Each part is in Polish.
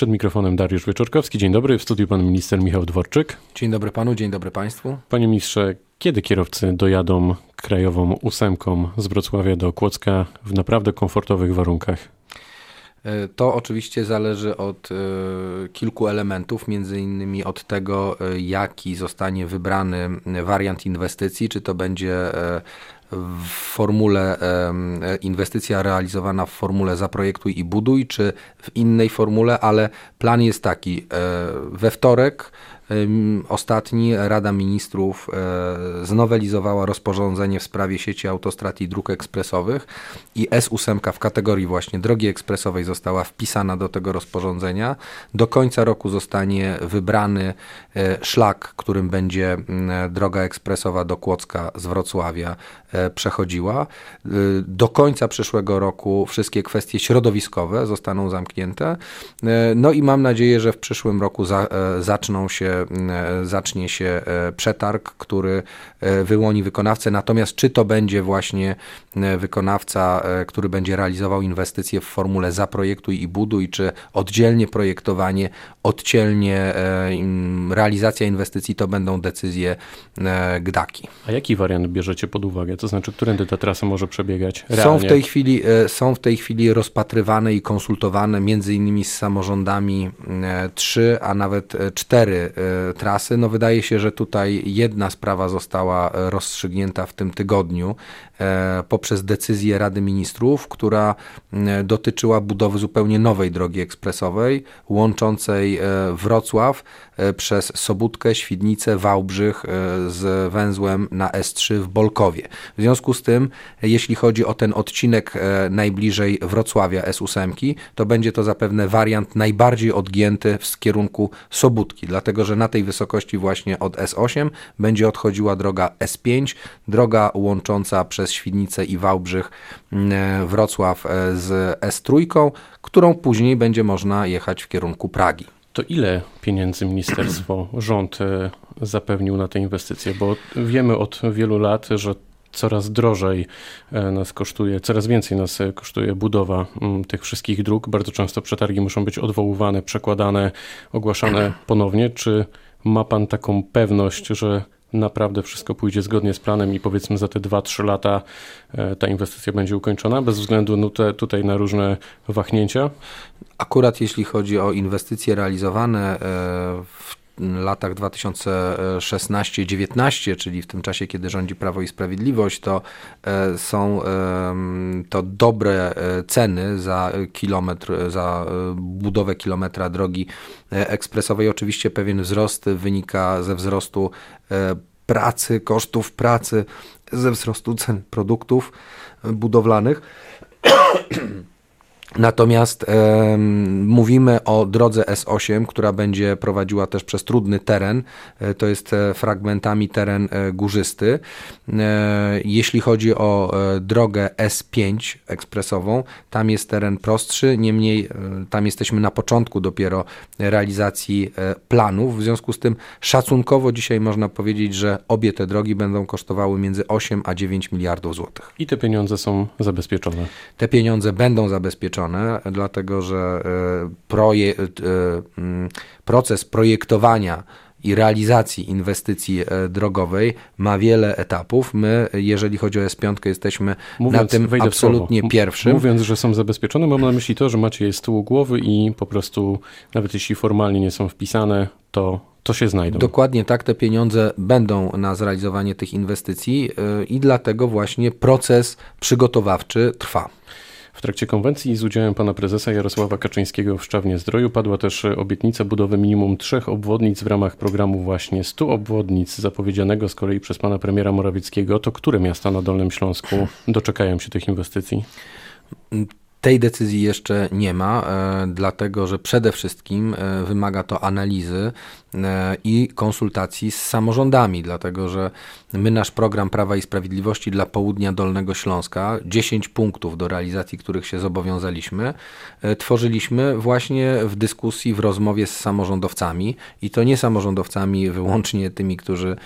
Przed mikrofonem Dariusz Wieczorkowski. Dzień dobry, w studiu pan minister Michał Dworczyk. Dzień dobry panu, dzień dobry państwu. Panie ministrze, kiedy kierowcy dojadą krajową ósemką z Wrocławia do Kłodzka w naprawdę komfortowych warunkach? E, to oczywiście zależy od e, kilku elementów, między innymi od tego, e, jaki zostanie wybrany wariant inwestycji, czy to będzie w formule inwestycja realizowana w formule zaprojektuj i buduj, czy w innej formule, ale plan jest taki. We wtorek Ostatni Rada Ministrów e, znowelizowała rozporządzenie w sprawie sieci autostrad i dróg ekspresowych i S8 w kategorii właśnie drogi ekspresowej została wpisana do tego rozporządzenia. Do końca roku zostanie wybrany e, szlak, którym będzie droga ekspresowa do Kłodzka z Wrocławia e, przechodziła. Do końca przyszłego roku wszystkie kwestie środowiskowe zostaną zamknięte. No i mam nadzieję, że w przyszłym roku za, zaczną się zacznie się e, przetarg, który e, wyłoni wykonawcę. Natomiast czy to będzie właśnie wykonawca, który będzie realizował inwestycje w formule zaprojektuj i buduj, czy oddzielnie projektowanie, oddzielnie realizacja inwestycji, to będą decyzje GDAKI. A jaki wariant bierzecie pod uwagę? To znaczy, którędy ta trasa może przebiegać realnie? Są w tej chwili, są w tej chwili rozpatrywane i konsultowane między innymi z samorządami trzy, a nawet cztery trasy. No wydaje się, że tutaj jedna sprawa została e, rozstrzygnięta w tym tygodniu e, poprzez decyzję Rady Ministrów, która dotyczyła budowy zupełnie nowej drogi ekspresowej łączącej e, Wrocław przez Sobótkę, Świdnicę, Wałbrzych z węzłem na S3 w Bolkowie. W związku z tym, jeśli chodzi o ten odcinek najbliżej Wrocławia S8, to będzie to zapewne wariant najbardziej odgięty w kierunku Sobótki, dlatego że na tej wysokości właśnie od S8 będzie odchodziła droga S5, droga łącząca przez Świdnicę i Wałbrzych mm, Wrocław e, z S3, którą później będzie można jechać w kierunku Pragi. To ile pieniędzy ministerstwo, rząd e, zapewnił na te inwestycje? Bo wiemy od wielu lat, że coraz drożej e, nas kosztuje, coraz więcej nas kosztuje budowa mm, tych wszystkich dróg. Bardzo często przetargi muszą być odwoływane, przekładane, ogłaszane ponownie. Czy ma Pan taką pewność, że naprawdę wszystko pójdzie zgodnie z planem i powiedzmy za te 2-3 lata e, ta inwestycja będzie ukończona, bez względu no te, tutaj na różne wahnięcia? Akurat jeśli chodzi o inwestycje realizowane e, w latach 2016-19, czyli w tym czasie, kiedy rządzi Prawo i Sprawiedliwość, to e, są to dobre e, ceny za kilometr, za e, budowę kilometra drogi ekspresowej. Oczywiście pewien wzrost wynika ze wzrostu pracy, kosztów pracy, ze wzrostu cen produktów budowlanych. Natomiast e, mówimy o drodze S8, która będzie prowadziła też przez trudny teren. E, to jest e, fragmentami teren e, górzysty. E, jeśli chodzi o e, drogę S5 ekspresową, tam jest teren prostszy, niemniej tam jesteśmy na początku dopiero realizacji planów. W związku z tym szacunkowo dzisiaj można powiedzieć, że obie te drogi będą kosztowały między 8 a 9 miliardów złotych. I te pieniądze są zabezpieczone? Te pieniądze będą zabezpieczone dlatego że e, proje, e, mm, proces projektowania i realizacji inwestycji e, drogowej ma wiele etapów. My, jeżeli chodzi o S5, jesteśmy Mówiąc, na tym absolutnie pierwszym. Mówiąc, że są zabezpieczone, mam na myśli to, że macie je z tyłu głowy i po prostu, nawet jeśli formalnie nie są wpisane, to to się znajdą. Dokładnie tak, te pieniądze będą na zrealizowanie tych inwestycji i dlatego właśnie proces przygotowawczy trwa. W trakcie konwencji z udziałem pana prezesa Jarosława Kaczyńskiego w Szczawnie Zdroju padła też obietnica budowy minimum trzech obwodnic w ramach programu właśnie 100 obwodnic zapowiedzianego z kolei przez pana premiera Morawieckiego. To które miasta na Dolnym Śląsku doczekają się tych inwestycji? Tej decyzji jeszcze nie ma, e, dlatego że przede wszystkim e, wymaga to analizy e, i konsultacji z samorządami, dlatego że my nasz program Prawa i Sprawiedliwości dla Południa Dolnego Śląska, 10 punktów do realizacji których się zobowiązaliśmy, tworzyliśmy właśnie w dyskusji, w rozmowie z samorządowcami. I to nie samorządowcami wyłącznie tymi, którzy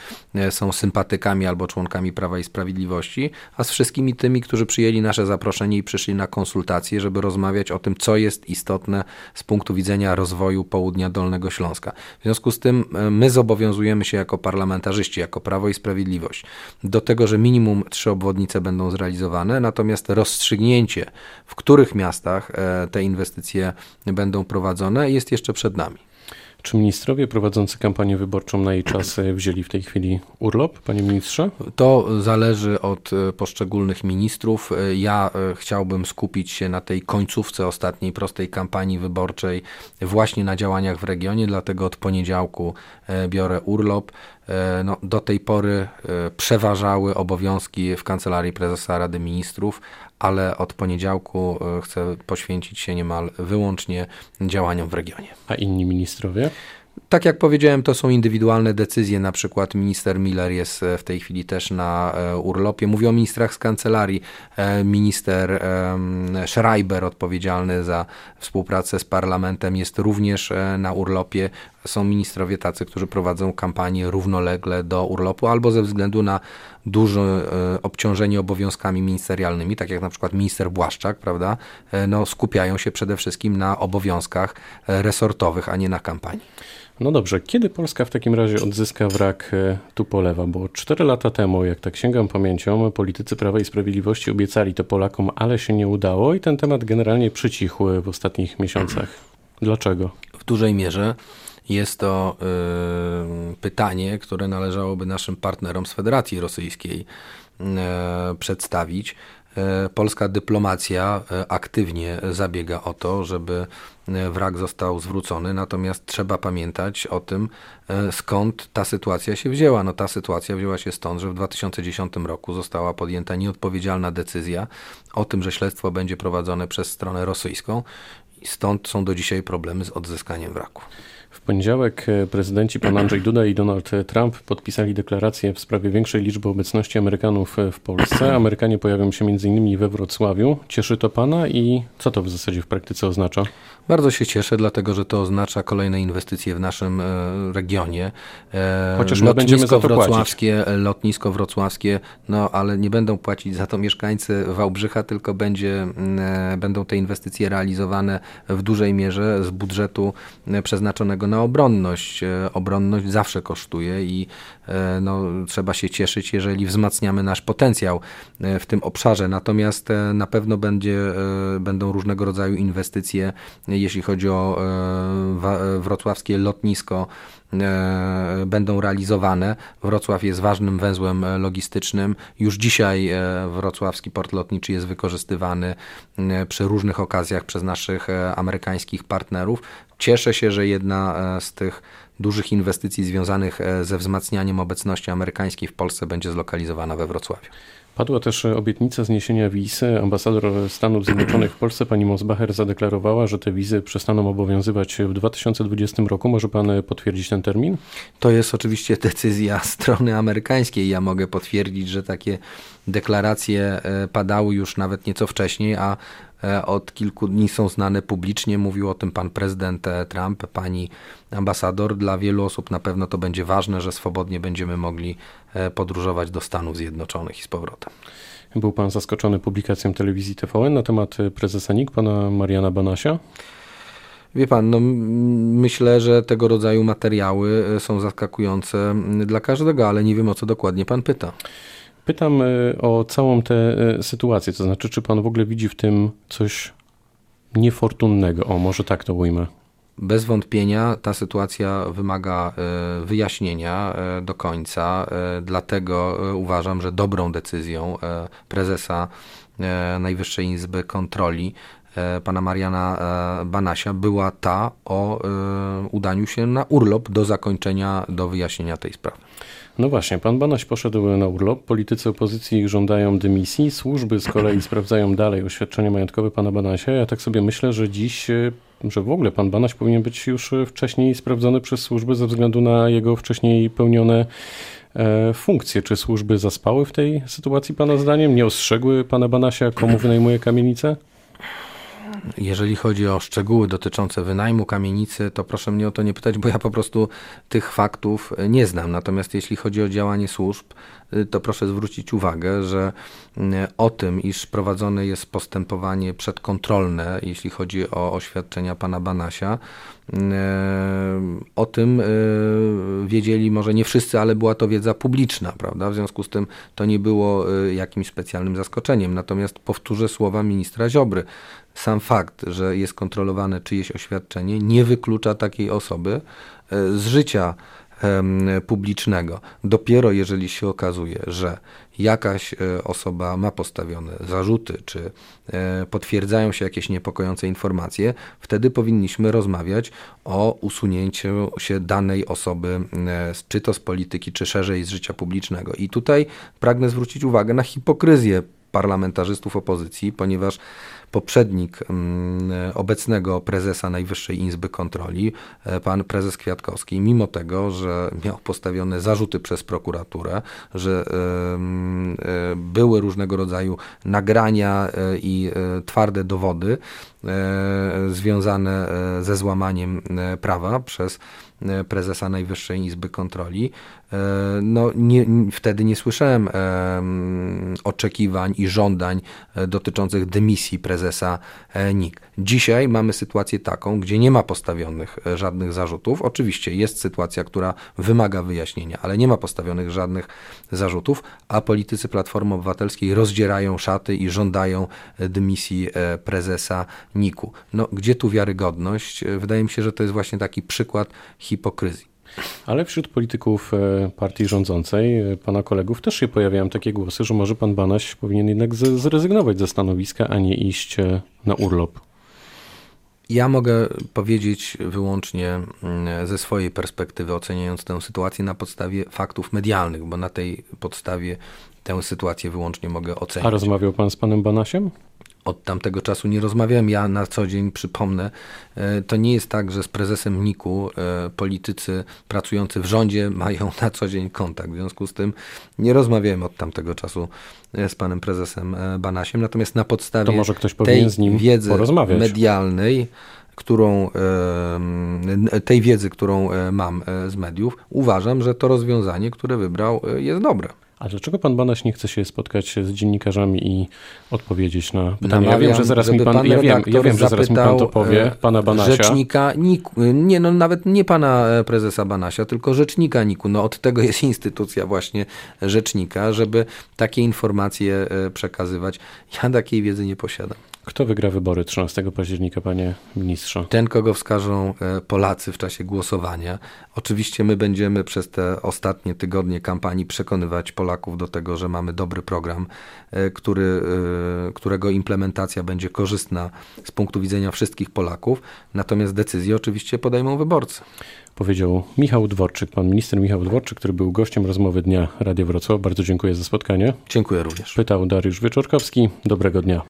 są sympatykami albo członkami Prawa i Sprawiedliwości, a z wszystkimi tymi, którzy przyjęli nasze zaproszenie i przyszli na konsultacje okazję, żeby rozmawiać o tym, co jest istotne z punktu widzenia rozwoju południa Dolnego Śląska. W związku z tym e, my zobowiązujemy się jako parlamentarzyści, jako Prawo i Sprawiedliwość do tego, że minimum trzy obwodnice będą zrealizowane, natomiast rozstrzygnięcie, w których miastach e, te inwestycje będą prowadzone, jest jeszcze przed nami. Czy ministrowie prowadzący kampanię wyborczą na jej czas e, wzięli w tej chwili urlop, panie ministrze? To zależy od e, poszczególnych ministrów. E, ja chciałbym skupić się na tej końcówce ostatniej prostej kampanii wyborczej, właśnie na działaniach w regionie, dlatego od poniedziałku biorę urlop. No, do tej pory przeważały obowiązki w kancelarii prezesa Rady Ministrów, ale od poniedziałku e, chcę poświęcić się niemal wyłącznie działaniom w regionie. A inni ministrowie? Tak jak powiedziałem, to są indywidualne decyzje. Na przykład minister Miller jest e, w tej chwili też na e, urlopie. Mówię o ministrach z kancelarii. Minister Schreiber, odpowiedzialny za współpracę z parlamentem, jest również na urlopie. Są ministrowie tacy, którzy prowadzą kampanię równolegle do urlopu albo ze względu na duże e, obciążenie obowiązkami ministerialnymi, tak jak na przykład minister Błaszczak, prawda, e, no, skupiają się przede wszystkim na obowiązkach e, resortowych, a nie na kampanii. No dobrze, kiedy Polska w takim razie odzyska wrak Tupolewa? Bo cztery lata temu, jak tak sięgam pamięcią, politycy Prawa i Sprawiedliwości obiecali to Polakom, ale się nie udało i ten temat generalnie przycichł w ostatnich miesiącach. Dlaczego? W dużej mierze jest to y, pytanie, które należałoby naszym partnerom z Federacji Rosyjskiej y, przedstawić. Y, polska dyplomacja aktywnie zabiega o to, żeby wrak został zwrócony, natomiast trzeba pamiętać o tym, skąd ta sytuacja się wzięła. No, ta sytuacja wzięła się stąd, że w 2010 roku została podjęta nieodpowiedzialna decyzja o tym, że śledztwo będzie prowadzone przez stronę rosyjską i stąd są do dzisiaj problemy z odzyskaniem wraku. W poniedziałek e, prezydenci pan Andrzej Duda i Donald Trump podpisali deklarację w sprawie większej liczby obecności Amerykanów e, w Polsce. Amerykanie pojawią się m.in. we Wrocławiu. Cieszy to pana i co to w zasadzie w praktyce oznacza? Bardzo się cieszę, dlatego że to oznacza kolejne inwestycje w naszym e, regionie. Chociaż my będziemy za to wrocławskie, płacić. Lotnisko wrocławskie, no ale nie będą płacić za to mieszkańcy Wałbrzycha, tylko będzie, będą te inwestycje realizowane w dużej mierze z budżetu przeznaczonego na obronność. E, obronność zawsze kosztuje i e, no, trzeba się cieszyć, jeżeli wzmacniamy nasz potencjał e, w tym obszarze. Natomiast na pewno będzie, będą różnego rodzaju inwestycje, jeśli chodzi o wrocławskie lotnisko będą realizowane. Wrocław jest ważnym węzłem logistycznym. Już dzisiaj wrocławski port lotniczy jest wykorzystywany przy różnych okazjach przez naszych amerykańskich partnerów. Cieszę się, że jedna e, z tych dużych inwestycji związanych e, ze wzmacnianiem obecności amerykańskiej w Polsce będzie zlokalizowana we Wrocławiu. Padła też obietnica zniesienia wiz. Ambasador Stanów Zjednoczonych w Polsce, pani Mosbacher, zadeklarowała, że te wizy przestaną obowiązywać w 2020 roku. Może pan potwierdzić ten termin? To jest oczywiście decyzja strony amerykańskiej. Ja mogę potwierdzić, że takie deklaracje e, padały już nawet nieco wcześniej, a od kilku dni są znane publicznie. Mówił o tym pan prezydent e, Trump, pani ambasador. Dla wielu osób na pewno to będzie ważne, że swobodnie będziemy mogli e, podróżować do Stanów Zjednoczonych i z powrotem. Był pan zaskoczony publikacją telewizji TVN na temat prezesa NIK, pana Mariana Banasia? Wie pan, no, myślę, że tego rodzaju materiały są zaskakujące dla każdego, ale nie wiem o co dokładnie pan pyta. Pytam e, o całą tę e, sytuację, to znaczy, czy pan w ogóle widzi w tym coś niefortunnego? O, może tak to ujmę. Bez wątpienia ta sytuacja wymaga e, wyjaśnienia do końca, dlatego uważam, że dobrą decyzją prezesa Najwyższej Izby Kontroli pana Mariana Banasia była ta o udaniu się na urlop do zakończenia, do wyjaśnienia tej sprawy. No właśnie, pan Banaś poszedł na urlop, politycy opozycji żądają dymisji, służby z kolei sprawdzają dalej oświadczenie majątkowe pana Banasia. Ja tak sobie myślę, że dziś, e, że w ogóle pan Banaś powinien być już wcześniej sprawdzony przez służby ze względu na jego wcześniej pełnione e, funkcje. Czy służby zaspały w tej sytuacji pana zdaniem? Nie ostrzegły pana Banasia, komu wynajmuje kamienicę? Jeżeli chodzi o szczegóły dotyczące wynajmu kamienicy, to proszę mnie o to nie pytać, bo ja po prostu tych faktów nie znam. Natomiast jeśli chodzi o działanie służb, to proszę zwrócić uwagę, że y, o tym, iż prowadzone jest postępowanie przedkontrolne, jeśli chodzi o oświadczenia pana Banasia, y, o tym wiedzieli może nie wszyscy, ale była to wiedza publiczna, prawda? W związku z tym to nie było jakimś specjalnym zaskoczeniem. Natomiast powtórzę słowa ministra Ziobry sam fakt, że jest kontrolowane czyjeś oświadczenie, nie wyklucza takiej osoby e, z życia publicznego. Dopiero jeżeli się okazuje, że jakaś e, osoba ma postawione zarzuty, czy e, potwierdzają się jakieś niepokojące informacje, wtedy powinniśmy rozmawiać o usunięciu się danej osoby, czy to z polityki, czy szerzej z życia publicznego. I tutaj pragnę zwrócić uwagę na hipokryzję parlamentarzystów opozycji, ponieważ poprzednik mm, obecnego prezesa Najwyższej Izby Kontroli, e, pan prezes Kwiatkowski, mimo tego, że miał postawione zarzuty przez prokuraturę, że e, były różnego rodzaju nagrania e, i twarde dowody związane ze złamaniem prawa przez prezesa Najwyższej Izby Kontroli, E, no, nie, wtedy nie słyszałem oczekiwań i żądań e, dotyczących dymisji prezesa e, NIK. Dzisiaj mamy sytuację taką, gdzie nie ma postawionych żadnych zarzutów. Oczywiście jest sytuacja, która wymaga wyjaśnienia, ale nie ma postawionych żadnych zarzutów, a politycy Platformy Obywatelskiej rozdzierają szaty i żądają dymisji prezesa NIK-u. No, gdzie tu wiarygodność? Wydaje mi się, że to jest właśnie taki przykład hipokryzji. Ale wśród polityków e, partii rządzącej, e, pana kolegów, też się pojawiają takie głosy, że może pan Banaś powinien jednak zrezygnować ze stanowiska, a nie iść e, na urlop. Ja mogę powiedzieć wyłącznie mm, ze swojej perspektywy, oceniając tę sytuację na podstawie faktów medialnych, bo na tej podstawie tę sytuację wyłącznie mogę ocenić. A rozmawiał pan z panem Banasiem? Od tamtego czasu nie rozmawiałem. Ja na co dzień przypomnę, e, to nie jest tak, że z prezesem NIK-u e, politycy pracujący w rządzie mają na co dzień kontakt. W związku z tym nie rozmawiałem od tamtego czasu e, z panem prezesem Banasiem. Natomiast na podstawie to może ktoś tej z nim wiedzy porozmawiać. medialnej, którą, tej wiedzy, którą mam z mediów, uważam, że to rozwiązanie, które wybrał, jest dobre. A dlaczego pan Banaś nie chce się spotkać z dziennikarzami i odpowiedzieć na pytania? Ja wiem, że zaraz mi pan, pan ja wiem, ja wiem, że zaraz mi pan to powie, e, pana Banasia. Rzecznika NIK, nie no nawet nie pana e, prezesa Banasia, tylko rzecznika NIK-u. No od tego jest instytucja właśnie rzecznika, żeby takie informacje e, przekazywać. Ja takiej wiedzy nie posiadam. Kto wygra wybory 13 października, panie ministrze? Ten, kogo wskażą e, Polacy w czasie głosowania. Oczywiście my będziemy przez te ostatnie tygodnie kampanii przekonywać Polaków do tego, że mamy dobry program, e, który, e, którego implementacja będzie korzystna z punktu widzenia wszystkich Polaków. Natomiast decyzję oczywiście podejmą wyborcy powiedział Michał Dworczyk, pan minister Michał Dworczyk, który był gościem rozmowy dnia Radia Wrocław. Bardzo dziękuję za spotkanie. Dziękuję również. Pytał Dariusz Wieczorkowski. Dobrego dnia.